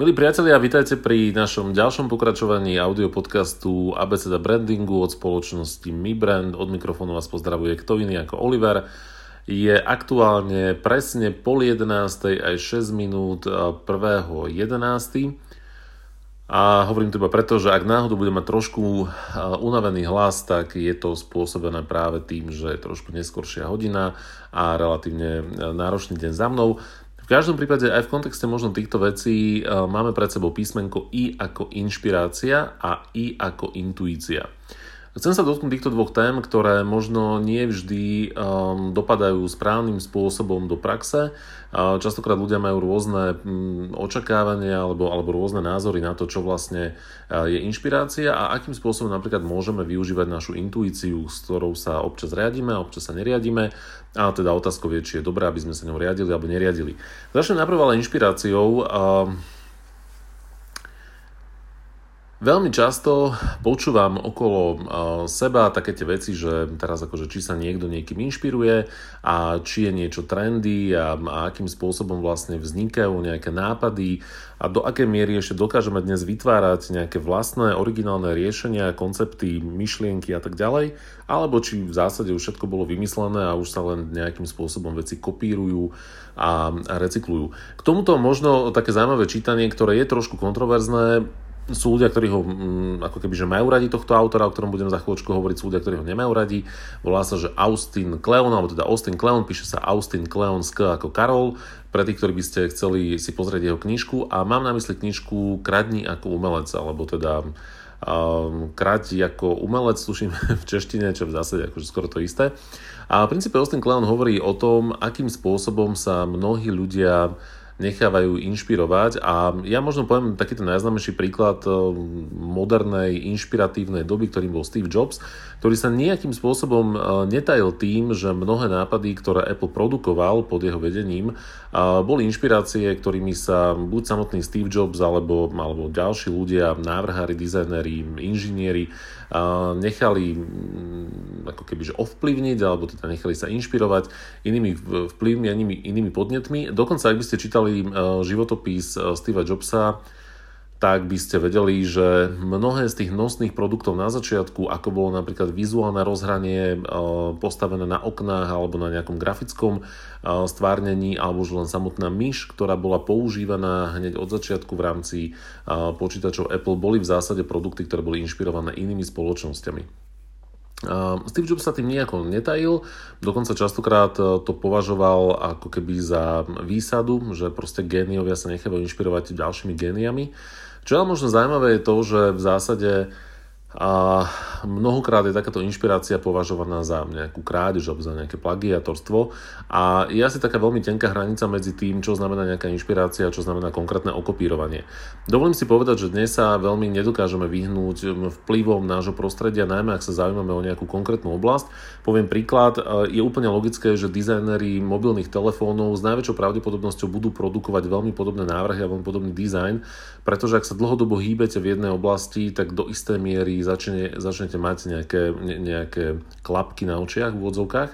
Milí priatelia, vítajte pri našom ďalšom pokračovaní audio ABCD Brandingu od spoločnosti Mi Brand. Od mikrofónu vás pozdravuje kto iný ako Oliver. Je aktuálne presne pol 11. aj 6 minút 1.11. A hovorím to iba preto, že ak náhodou budem mať trošku unavený hlas, tak je to spôsobené práve tým, že je trošku neskoršia hodina a relatívne náročný deň za mnou každom prípade aj v kontexte možno týchto vecí e, máme pred sebou písmenko I ako inšpirácia a I ako intuícia. Chcem sa dotknúť týchto dvoch tém, ktoré možno nie vždy um, dopadajú správnym spôsobom do praxe. Uh, častokrát ľudia majú rôzne um, očakávania alebo, alebo rôzne názory na to, čo vlastne uh, je inšpirácia a akým spôsobom napríklad môžeme využívať našu intuíciu, s ktorou sa občas riadíme, občas sa neriadíme. A teda otázkou je, či je dobré, aby sme sa ňou riadili alebo neriadili. Začnem najprv ale inšpiráciou. Uh, Veľmi často počúvam okolo uh, seba také tie veci, že teraz akože či sa niekto niekým inšpiruje a či je niečo trendy a, a akým spôsobom vlastne vznikajú nejaké nápady a do akej miery ešte dokážeme dnes vytvárať nejaké vlastné originálne riešenia, koncepty, myšlienky a tak ďalej, alebo či v zásade už všetko bolo vymyslené a už sa len nejakým spôsobom veci kopírujú a recyklujú. K tomuto možno také zaujímavé čítanie, ktoré je trošku kontroverzné, sú ľudia, ktorí ho mm, ako keby, že majú radi tohto autora, o ktorom budem za chvíľočku hovoriť, sú ľudia, ktorí ho nemajú radi. Volá sa, že Austin Kleon, alebo teda Austin Kleon, píše sa Austin Kleon Sk ako Karol, pre tých, ktorí by ste chceli si pozrieť jeho knižku. A mám na mysli knižku Kradni ako umelec, alebo teda um, Krať ako umelec, sluším v češtine, čo v zásade akože skoro to isté. A v princípe Austin Kleon hovorí o tom, akým spôsobom sa mnohí ľudia nechávajú inšpirovať. A ja možno poviem takýto najznámejší príklad eh, modernej inšpiratívnej doby, ktorým bol Steve Jobs, ktorý sa nejakým spôsobom eh, netajil tým, že mnohé nápady, ktoré Apple produkoval pod jeho vedením, eh, boli inšpirácie, ktorými sa buď samotný Steve Jobs alebo, alebo ďalší ľudia, návrhári, dizajnéri, inžinieri nechali mm, ako keby že ovplyvniť alebo teda nechali sa inšpirovať inými vplyvmi inými, inými podnetmi. Dokonca, ak by ste čítali životopis Steva Jobsa, tak by ste vedeli, že mnohé z tých nosných produktov na začiatku, ako bolo napríklad vizuálne rozhranie e, postavené na oknách alebo na nejakom grafickom e, stvárnení, alebo už len samotná myš, ktorá bola používaná hneď od začiatku v rámci e, počítačov Apple, boli v zásade produkty, ktoré boli inšpirované inými spoločnosťami. Steve Jobs sa tým nejako netajil, dokonca častokrát to považoval ako keby za výsadu, že proste géniovia sa nechávajú inšpirovať ďalšími géniami. Čo je možno zaujímavé je to, že v zásade a mnohokrát je takáto inšpirácia považovaná za nejakú krádež alebo za nejaké plagiatorstvo a je asi taká veľmi tenká hranica medzi tým, čo znamená nejaká inšpirácia a čo znamená konkrétne okopírovanie. Dovolím si povedať, že dnes sa veľmi nedokážeme vyhnúť vplyvom nášho prostredia, najmä ak sa zaujímame o nejakú konkrétnu oblasť. Poviem príklad, je úplne logické, že dizajneri mobilných telefónov s najväčšou pravdepodobnosťou budú produkovať veľmi podobné návrhy a veľmi podobný dizajn, pretože ak sa dlhodobo hýbete v jednej oblasti, tak do istej miery začne, začnete mať nejaké, ne, nejaké klapky na očiach v úvodzovkách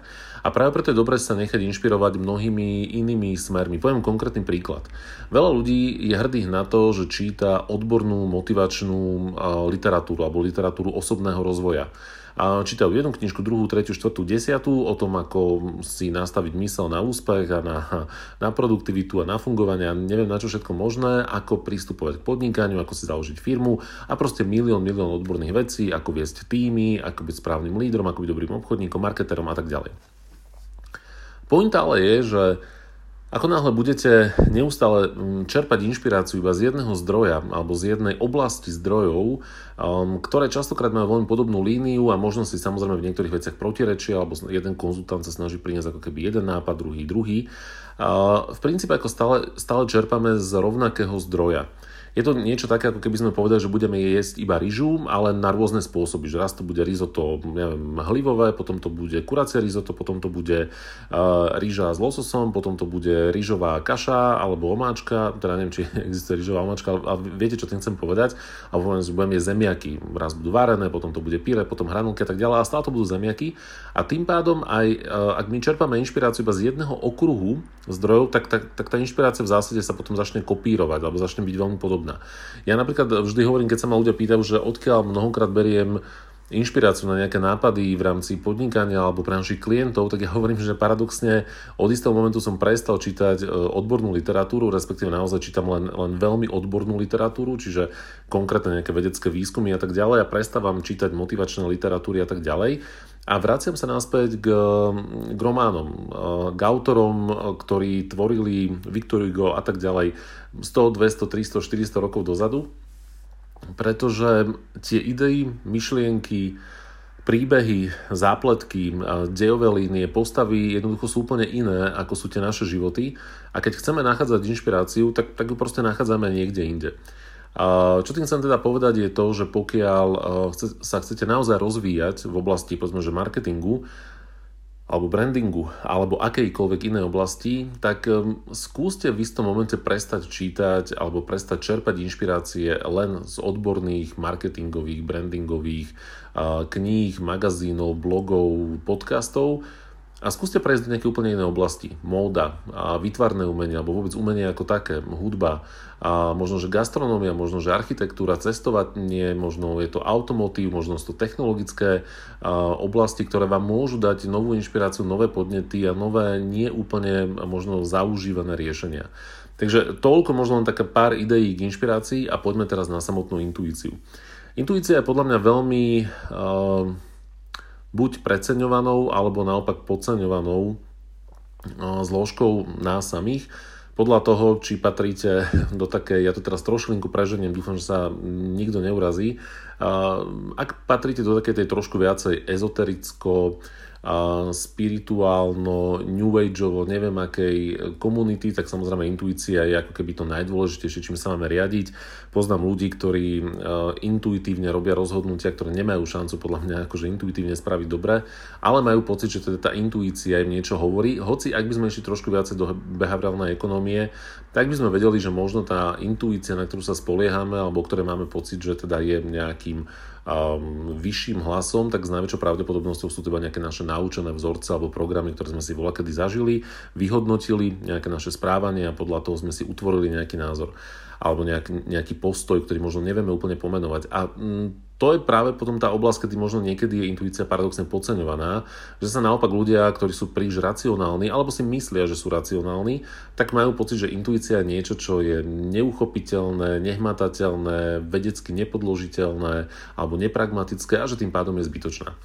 a práve preto je dobré sa nechať inšpirovať mnohými inými smermi. Poviem konkrétny príklad. Veľa ľudí je hrdých na to, že číta odbornú motivačnú literatúru alebo literatúru osobného rozvoja a čítajú jednu knižku, druhú, tretiu, štvrtú, desiatú o tom, ako si nastaviť mysel na úspech a na, na produktivitu a na fungovanie a neviem na čo všetko možné, ako pristupovať k podnikaniu, ako si založiť firmu a proste milión, milión odborných vecí, ako viesť týmy, ako byť správnym lídrom, ako byť dobrým obchodníkom, marketerom a tak ďalej. Pointa ale je, že ako náhle budete neustále mm, čerpať inšpiráciu iba z jedného zdroja alebo z jednej oblasti zdrojov, um, ktoré častokrát majú veľmi podobnú líniu a možno si samozrejme v niektorých veciach protirečia, alebo jeden konzultant sa snaží priniesť ako keby jeden nápad, druhý druhý. Uh, v princípe ako stále, stále čerpame z rovnakého zdroja. Je to niečo také, ako keby sme povedali, že budeme jesť iba rýžu, ale na rôzne spôsoby. Že raz to bude risotto neviem, hlivové, potom to bude kuracie risotto, potom to bude uh, rýža s lososom, potom to bude rýžová kaša alebo omáčka, teda neviem, či existuje rýžová omáčka, ale viete, čo tým chcem povedať. A poviem, že budeme jesť zemiaky. Raz budú varené, potom to bude píre, potom hranolky a tak ďalej, a stále to budú zemiaky. A tým pádom aj, uh, ak my čerpáme inšpiráciu iba z jedného okruhu zdrojov, tak, tak, tak tá inšpirácia v zásade sa potom začne kopírovať alebo začne byť veľmi podobná. Ja napríklad vždy hovorím, keď sa ma ľudia pýtajú, že odkiaľ mnohokrát beriem inšpiráciu na nejaké nápady v rámci podnikania alebo pre našich klientov, tak ja hovorím, že paradoxne od istého momentu som prestal čítať e, odbornú literatúru, respektíve naozaj čítam len, len veľmi odbornú literatúru, čiže konkrétne nejaké vedecké výskumy a tak ďalej a prestávam čítať motivačné literatúry a tak ďalej. A vraciam sa naspäť k, k románom, k autorom, ktorí tvorili Victor Hugo a tak ďalej 100, 200, 300, 400 rokov dozadu pretože tie idei, myšlienky, príbehy, zápletky, dejové línie, postavy jednoducho sú úplne iné, ako sú tie naše životy. A keď chceme nachádzať inšpiráciu, tak, tak ju proste nachádzame niekde inde. Čo tým chcem teda povedať je to, že pokiaľ sa chcete naozaj rozvíjať v oblasti povedzme, že marketingu, alebo brandingu, alebo akejkoľvek inej oblasti, tak um, skúste v istom momente prestať čítať alebo prestať čerpať inšpirácie len z odborných marketingových, brandingových kníh, magazínov, blogov, podcastov a skúste prejsť do nejaké úplne iné oblasti. Móda, vytvarné umenie, alebo vôbec umenie ako také, hudba, a možno, že gastronómia, možno, že architektúra, cestovanie, možno je to automotív, možno sú to technologické oblasti, ktoré vám môžu dať novú inšpiráciu, nové podnety a nové nie úplne možno zaužívané riešenia. Takže toľko možno len taká pár ideí k inšpirácii a poďme teraz na samotnú intuíciu. Intuícia je podľa mňa veľmi uh, buď preceňovanou alebo naopak podceňovanou zložkou nás samých podľa toho, či patríte do také, ja to teraz trošlinku preženiem, dúfam, že sa nikto neurazí, ak patríte do takej tej trošku viacej ezotericko, spirituálno, new ageovo, neviem akej komunity, tak samozrejme intuícia je ako keby to najdôležitejšie, čím sa máme riadiť. Poznám ľudí, ktorí intuitívne robia rozhodnutia, ktoré nemajú šancu podľa mňa akože intuitívne spraviť dobre, ale majú pocit, že teda tá intuícia im niečo hovorí. Hoci ak by sme išli trošku viacej do behaviorálnej ekonomie, tak by sme vedeli, že možno tá intuícia, na ktorú sa spoliehame, alebo ktoré máme pocit, že teda je nejakým vyšším hlasom, tak s najväčšou pravdepodobnosťou sú teda nejaké naše naučené vzorce alebo programy, ktoré sme si kedy zažili, vyhodnotili nejaké naše správanie a podľa toho sme si utvorili nejaký názor alebo nejak, nejaký postoj, ktorý možno nevieme úplne pomenovať. A mm, to je práve potom tá oblasť, kedy možno niekedy je intuícia paradoxne podceňovaná, že sa naopak ľudia, ktorí sú príliš racionálni alebo si myslia, že sú racionálni, tak majú pocit, že intuícia je niečo, čo je neuchopiteľné, nehmatateľné, vedecky nepodložiteľné alebo nepragmatické a že tým pádom je zbytočná.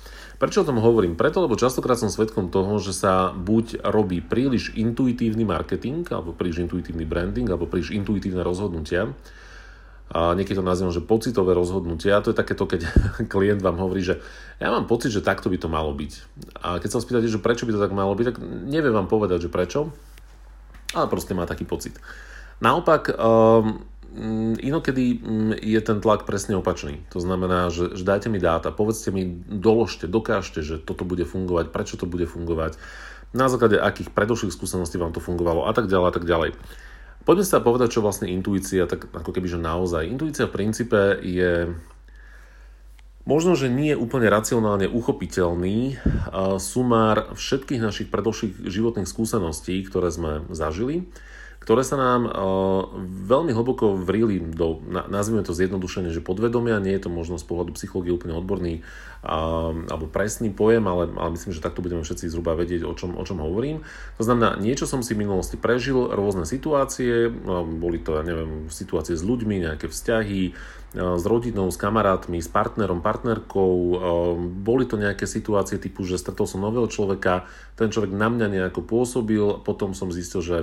Prečo o tom hovorím? Preto, lebo častokrát som svedkom toho, že sa buď robí príliš intuitívny marketing, alebo príliš intuitívny branding, alebo príliš intuitívne rozhodnutia, a niekedy to nazývam, že pocitové rozhodnutia. A to je takéto, keď klient vám hovorí, že ja mám pocit, že takto by to malo byť. A keď sa spýtate, že prečo by to tak malo byť, tak neviem vám povedať, že prečo, ale proste má taký pocit. Naopak, um, inokedy mm, je ten tlak presne opačný. To znamená, že, že dajte mi dáta, povedzte mi, doložte, dokážte, že toto bude fungovať, prečo to bude fungovať, na základe akých predošlých skúseností vám to fungovalo a tak ďalej a tak ďalej. Poďme sa povedať, čo vlastne intuícia, tak ako keby, že naozaj. Intuícia v princípe je možno, že nie je úplne racionálne uchopiteľný sumár všetkých našich predošlých životných skúseností, ktoré sme zažili ktoré sa nám uh, veľmi hlboko vrili do, na, nazvime to zjednodušene, že podvedomia, nie je to možno z pohľadu psychológie úplne odborný uh, alebo presný pojem, ale, ale myslím, že takto budeme všetci zhruba vedieť, o čom, o čom hovorím. To znamená, niečo som si v minulosti prežil, rôzne situácie, uh, boli to, ja neviem, situácie s ľuďmi, nejaké vzťahy, s rodinou, s kamarátmi, s partnerom, partnerkou. Boli to nejaké situácie typu, že stretol som nového človeka, ten človek na mňa nejako pôsobil, potom som zistil, že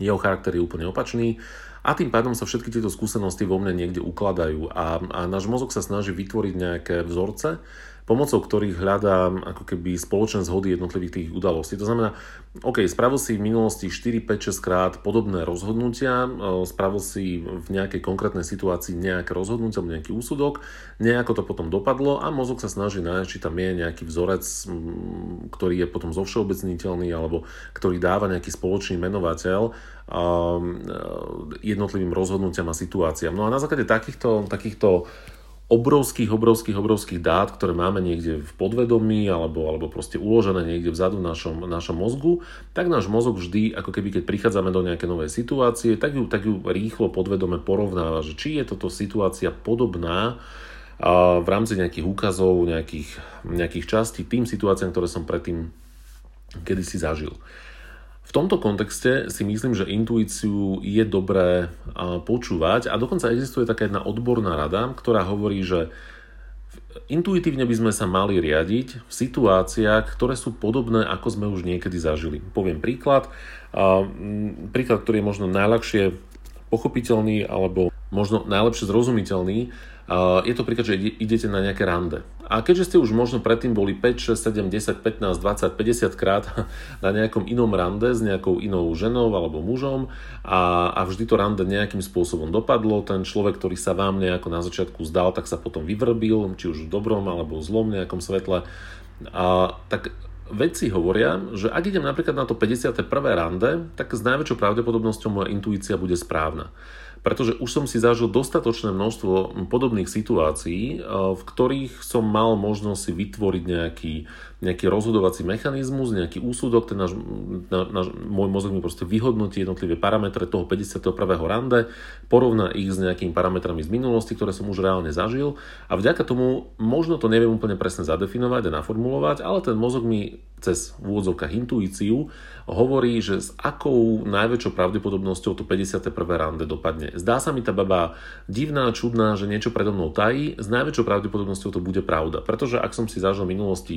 jeho charakter je úplne opačný a tým pádom sa všetky tieto skúsenosti vo mne niekde ukladajú a, a náš mozog sa snaží vytvoriť nejaké vzorce, pomocou ktorých hľadám ako keby spoločné zhody jednotlivých tých udalostí. To znamená, OK, spravil si v minulosti 4, 5, 6 krát podobné rozhodnutia, spravil si v nejakej konkrétnej situácii nejaké rozhodnutie nejaký úsudok, nejako to potom dopadlo a mozog sa snaží nájsť, či tam je nejaký vzorec, ktorý je potom zovšeobecniteľný alebo ktorý dáva nejaký spoločný menovateľ jednotlivým rozhodnutiam a situáciám. No a na základe takýchto, takýchto obrovských, obrovských, obrovských dát, ktoré máme niekde v podvedomí alebo, alebo proste uložené niekde vzadu v našom, našom mozgu, tak náš mozog vždy, ako keby keď prichádzame do nejakej novej situácie, tak ju, tak ju rýchlo podvedome porovnáva, že či je toto situácia podobná v rámci nejakých úkazov, nejakých, nejakých častí tým situáciám, ktoré som predtým kedysi zažil. V tomto kontexte si myslím, že intuíciu je dobré počúvať a dokonca existuje taká jedna odborná rada, ktorá hovorí, že intuitívne by sme sa mali riadiť v situáciách, ktoré sú podobné, ako sme už niekedy zažili. Poviem príklad. Príklad, ktorý je možno najľahšie pochopiteľný alebo možno najlepšie zrozumiteľný, je to príklad, že idete na nejaké rande. A keďže ste už možno predtým boli 5, 6, 7, 10, 15, 20, 50 krát na nejakom inom rande s nejakou inou ženou alebo mužom a, a vždy to rande nejakým spôsobom dopadlo, ten človek, ktorý sa vám nejako na začiatku zdal, tak sa potom vyvrbil, či už v dobrom alebo v zlom nejakom svetle, a, tak vedci hovoria, že ak idem napríklad na to 51. rande, tak s najväčšou pravdepodobnosťou moja intuícia bude správna pretože už som si zažil dostatočné množstvo podobných situácií, eh, v ktorých som mal možnosť si vytvoriť nejaký, nejaký rozhodovací mechanizmus, nejaký úsudok, ten náš, náš, môj mozog mi proste vyhodnotí jednotlivé parametre toho 51. rande, porovná ich s nejakými parametrami z minulosti, ktoré som už reálne zažil a vďaka tomu možno to neviem úplne presne zadefinovať a naformulovať, ale ten mozog mi cez v intuíciu hovorí, že s akou najväčšou pravdepodobnosťou to 51. rande dopadne. Zdá sa mi tá baba divná, čudná, že niečo predo mnou tají, s najväčšou pravdepodobnosťou to bude pravda. Pretože ak som si zažil v minulosti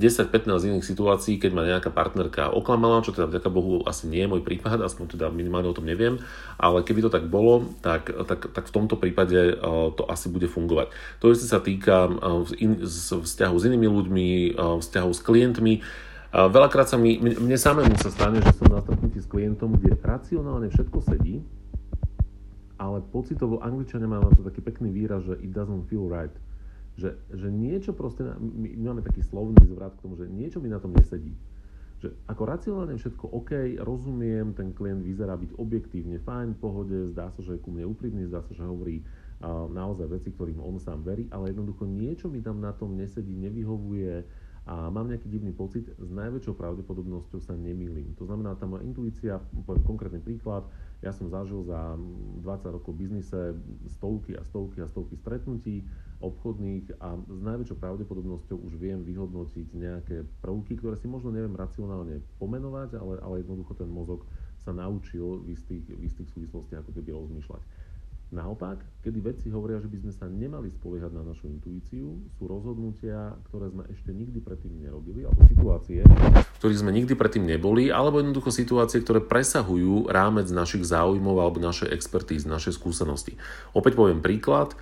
10-15 iných situácií, keď ma nejaká partnerka oklamala, čo teda vďaka Bohu asi nie je môj prípad, aspoň teda minimálne o tom neviem, ale keby to tak bolo, tak, tak, tak v tomto prípade to asi bude fungovať. To isté sa týka vzťahu s inými ľuďmi, vzťahu s klientmi, Veľakrát sa mi, mne samému sa stane, že som na stretnutí s klientom, kde racionálne všetko sedí, ale pocitovo angličania má na to taký pekný výraz, že it doesn't feel right. Že, že niečo proste, my, my máme taký slovný zvrat k tomu, že niečo mi na tom nesedí. Že ako racionálne všetko OK, rozumiem, ten klient vyzerá byť objektívne fajn, v pohode, zdá sa, že je ku mne úprimný, zdá sa, že hovorí uh, naozaj veci, ktorým on sám verí, ale jednoducho niečo mi tam na tom nesedí, nevyhovuje, a mám nejaký divný pocit, s najväčšou pravdepodobnosťou sa nemýlim. To znamená, tá moja intuícia, poviem konkrétny príklad, ja som zažil za 20 rokov v biznise stovky a stovky a stovky stretnutí obchodných a s najväčšou pravdepodobnosťou už viem vyhodnotiť nejaké prvky, ktoré si možno neviem racionálne pomenovať, ale, ale jednoducho ten mozog sa naučil v istých, v istých súvislostiach ako keby rozmýšľať. Naopak, kedy vedci hovoria, že by sme sa nemali spoliehať na našu intuíciu, sú rozhodnutia, ktoré sme ešte nikdy predtým nerobili, alebo situácie, v ktorých sme nikdy predtým neboli, alebo jednoducho situácie, ktoré presahujú rámec našich záujmov alebo našej expertízy, našej skúsenosti. Opäť poviem príklad.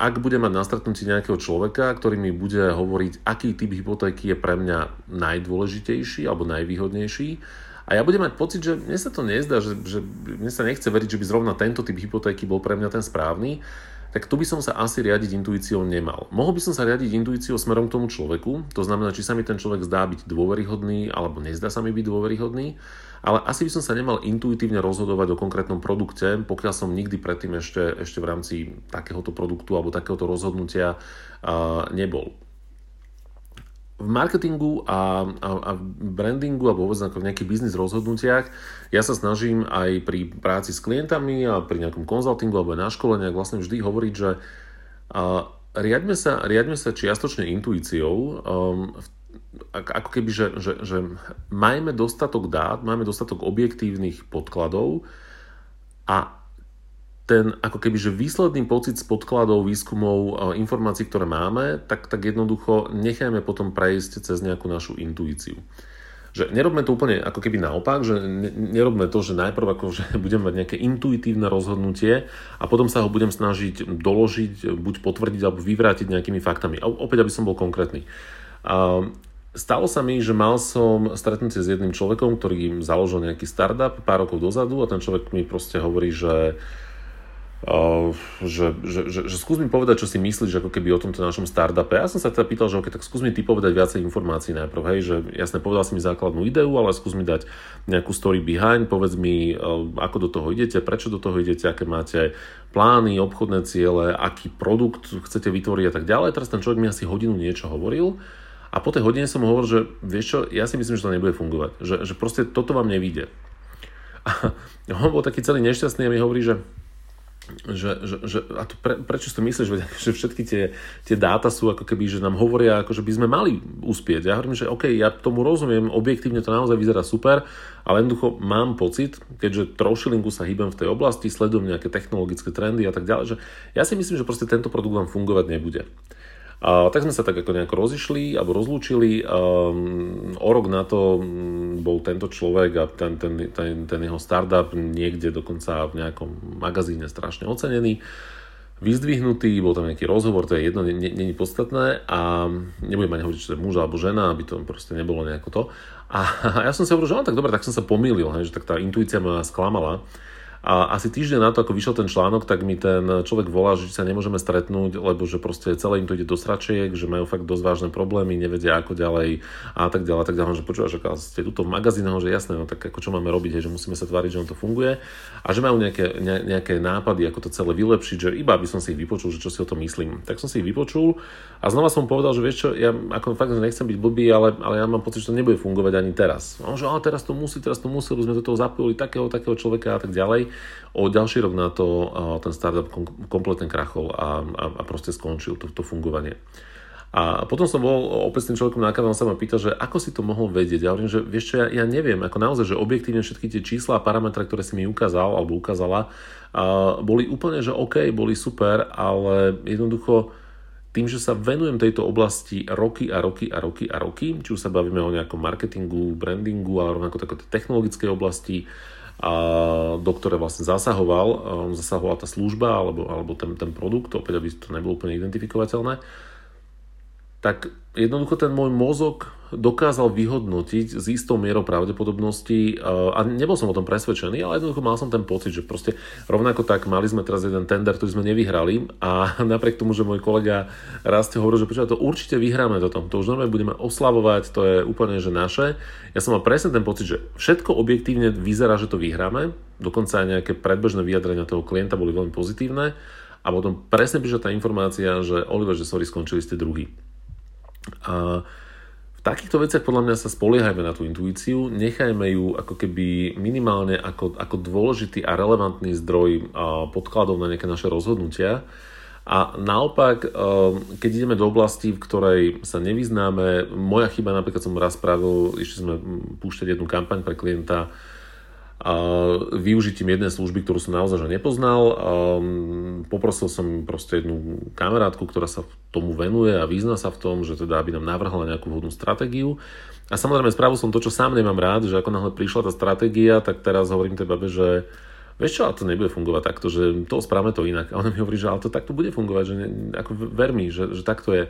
Ak budem mať na stretnutí nejakého človeka, ktorý mi bude hovoriť, aký typ hypotéky je pre mňa najdôležitejší alebo najvýhodnejší, a ja budem mať pocit, že mne sa to nezdá, že, že mne sa nechce veriť, že by zrovna tento typ hypotéky bol pre mňa ten správny, tak tu by som sa asi riadiť intuíciou nemal. Mohol by som sa riadiť intuíciou smerom k tomu človeku, to znamená, či sa mi ten človek zdá byť dôveryhodný, alebo nezdá sa mi byť dôveryhodný, ale asi by som sa nemal intuitívne rozhodovať o konkrétnom produkte, pokiaľ som nikdy predtým ešte, ešte v rámci takéhoto produktu alebo takéhoto rozhodnutia uh, nebol v marketingu a, a, a brandingu alebo vôbec v nejakých biznis rozhodnutiach ja sa snažím aj pri práci s klientami a pri nejakom konzultingu alebo na školeniach vlastne vždy hovoriť, že a, riadme, sa, riadme sa čiastočne intuíciou, um, ako keby, že, že, že majme dostatok dát, máme dostatok objektívnych podkladov a ten ako keby, že výsledný pocit z podkladov, výskumov, informácií, ktoré máme, tak, tak jednoducho nechajme potom prejsť cez nejakú našu intuíciu. že nerobme to úplne ako keby naopak, že nerobme to, že najprv ako, že budeme mať nejaké intuitívne rozhodnutie a potom sa ho budem snažiť doložiť, buď potvrdiť alebo vyvrátiť nejakými faktami. A opäť, aby som bol konkrétny. Stalo sa mi, že mal som stretnutie s jedným človekom, ktorý založil nejaký startup pár rokov dozadu a ten človek mi proste hovorí, že že, že, že, že skús mi povedať, čo si myslíš ako keby o tomto našom startupe. Ja som sa teda pýtal, že okay, tak skús mi ty povedať viacej informácií najprv, hej, že jasne povedal si mi základnú ideu, ale skús mi dať nejakú story behind, povedz mi, ako do toho idete, prečo do toho idete, aké máte plány, obchodné ciele, aký produkt chcete vytvoriť a tak ďalej. Teraz ten človek mi asi hodinu niečo hovoril a po tej hodine som hovoril, že vieš čo, ja si myslím, že to nebude fungovať, že, že proste toto vám nevíde. A on bol taký celý nešťastný a mi hovorí, že že, že, že a to pre, prečo si to myslíš, že všetky tie, tie dáta sú ako keby, že nám hovoria, ako že by sme mali uspieť. Ja hovorím, že OK, ja tomu rozumiem, objektívne to naozaj vyzerá super, ale jednoducho mám pocit, keďže trošilinku sa hýbem v tej oblasti, sledujem nejaké technologické trendy a tak ďalej, že ja si myslím, že proste tento produkt vám fungovať nebude. A tak sme sa tak ako nejako rozišli alebo rozlúčili. Um, o rok na to mm, bol tento človek a ten, ten, ten, ten jeho startup niekde dokonca v nejakom magazíne strašne ocenený vyzdvihnutý, bol tam nejaký rozhovor, to je jedno, není podstatné a nebudem ani hovoriť, či to je muž alebo žena, aby to proste nebolo nejako to. A, a ja som si hovoril, že no tak dobre, tak som sa pomýlil, hej, že tak tá intuícia ma sklamala. A asi týždeň na to, ako vyšiel ten článok, tak mi ten človek volá, že sa nemôžeme stretnúť, lebo že proste celé im to ide do sračiek, že majú fakt dosť vážne problémy, nevedia ako ďalej a tak ďalej, a tak ďalej. Že počúvaš, že ste tuto v magazíne, že jasné, no tak ako čo máme robiť, hej, že musíme sa tváriť, že on to funguje a že majú nejaké, ne, nejaké nápady, ako to celé vylepšiť, že iba by som si ich vypočul, že čo si o tom myslím. Tak som si ich vypočul a znova som povedal, že vieš čo, ja ako fakt nechcem byť blbý, ale, ale ja mám pocit, že to nebude fungovať ani teraz. On, že ale teraz to musí, teraz to musí, lebo sme do toho zapojili takého, takého človeka a tak ďalej. O ďalší rok na to ten startup kompletne krachol a, a, a proste skončil to, to fungovanie. A potom som bol opäť s tým človekom na káve, on sa ma pýta, že ako si to mohol vedieť. Ja hovorím, že vieš čo, ja, ja neviem, ako naozaj, že objektívne všetky tie čísla a parametre, ktoré si mi ukázal alebo ukázala, a boli úplne, že OK, boli super, ale jednoducho tým, že sa venujem tejto oblasti roky a roky a roky a roky, či už sa bavíme o nejakom marketingu, brandingu, ale rovnako takéto technologickej oblasti, a do ktoré vlastne zasahoval, zasahovala tá služba alebo, alebo ten, ten produkt, opäť aby to nebolo úplne identifikovateľné, tak jednoducho ten môj mozog dokázal vyhodnotiť s istou mierou pravdepodobnosti a nebol som o tom presvedčený, ale jednoducho mal som ten pocit, že proste rovnako tak mali sme teraz jeden tender, ktorý sme nevyhrali a napriek tomu, že môj kolega raz hovoril, že počúva, to určite vyhráme toto, to už normálne budeme oslavovať, to je úplne že naše. Ja som mal presne ten pocit, že všetko objektívne vyzerá, že to vyhráme, dokonca aj nejaké predbežné vyjadrenia toho klienta boli veľmi pozitívne a potom presne prišla tá informácia, že Oliver, že sorry, skončili ste druhý. A takýchto veciach podľa mňa sa spoliehajme na tú intuíciu, nechajme ju ako keby minimálne ako, ako dôležitý a relevantný zdroj podkladov na nejaké naše rozhodnutia. A naopak, keď ideme do oblasti, v ktorej sa nevyznáme, moja chyba napríklad som raz spravil, ešte sme púšťať jednu kampaň pre klienta, využitím jednej služby, ktorú som naozaj že nepoznal. Poprosil som proste jednu kamarátku, ktorá sa tomu venuje a vyzná sa v tom, že teda aby nám navrhla nejakú vhodnú stratégiu. A samozrejme spravil som to, čo sám nemám rád, že ako náhle prišla tá stratégia, tak teraz hovorím tej babe, že vieš čo, ale to nebude fungovať takto, že to správame to inak. A ona mi hovorí, že ale to takto bude fungovať, že ne, ako ver mi, že, že takto je.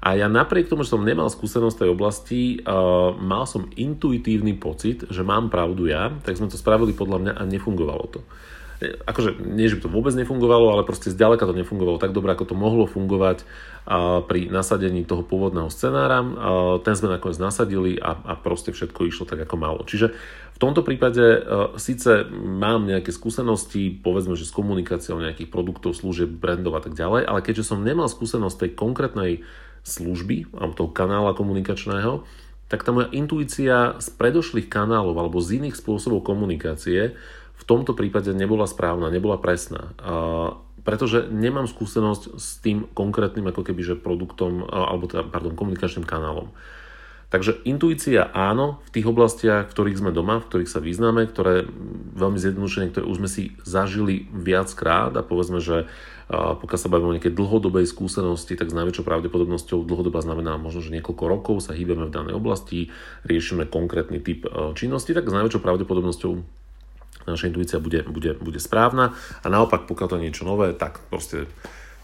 A ja napriek tomu, že som nemal skúsenosť tej oblasti, uh, mal som intuitívny pocit, že mám pravdu ja, tak sme to spravili podľa mňa a nefungovalo to akože nie, že by to vôbec nefungovalo, ale proste zďaleka to nefungovalo tak dobre, ako to mohlo fungovať pri nasadení toho pôvodného scenára. Ten sme nakoniec nasadili a, a proste všetko išlo tak, ako malo. Čiže v tomto prípade e, síce mám nejaké skúsenosti, povedzme, že s komunikáciou nejakých produktov, služieb, brandov a tak ďalej, ale keďže som nemal skúsenosť tej konkrétnej služby alebo toho kanála komunikačného, tak tá moja intuícia z predošlých kanálov alebo z iných spôsobov komunikácie v tomto prípade nebola správna, nebola presná. Pretože nemám skúsenosť s tým konkrétnym ako keby, že produktom, alebo teda, pardon, komunikačným kanálom. Takže intuícia áno, v tých oblastiach, v ktorých sme doma, v ktorých sa vyznáme, ktoré veľmi zjednodušene, ktoré už sme si zažili viackrát a povedzme, že pokiaľ sa bavíme o nejakej dlhodobej skúsenosti, tak s najväčšou pravdepodobnosťou dlhodobá znamená možno, že niekoľko rokov sa hýbeme v danej oblasti, riešime konkrétny typ e, činnosti, tak s najväčšou pravdepodobnosťou naša intuícia bude, bude, bude správna. A naopak, pokiaľ to je niečo nové, tak proste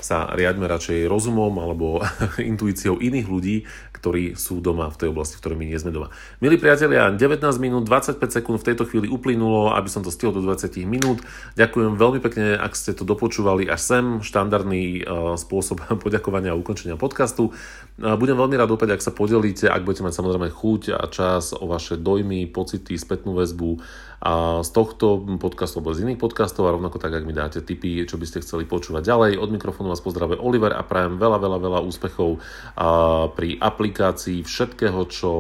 sa riadme radšej rozumom alebo intuíciou iných ľudí, ktorí sú doma v tej oblasti, v ktorej my nie sme doma. Milí priatelia, 19 minút 25 sekúnd v tejto chvíli uplynulo, aby som to stihol do 20 minút. Ďakujem veľmi pekne, ak ste to dopočúvali až sem, štandardný uh, spôsob poďakovania a ukončenia podcastu. Uh, budem veľmi rád opäť, ak sa podelíte, ak budete mať samozrejme chuť a čas o vaše dojmy, pocity, spätnú väzbu a z tohto podcastu alebo z iných podcastov a rovnako tak, ak mi dáte tipy, čo by ste chceli počúvať ďalej. Od mikrofónu vás pozdravuje Oliver a prajem veľa, veľa, veľa úspechov pri aplikácii všetkého, čo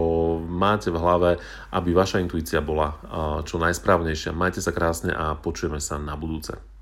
máte v hlave, aby vaša intuícia bola čo najsprávnejšia. Majte sa krásne a počujeme sa na budúce.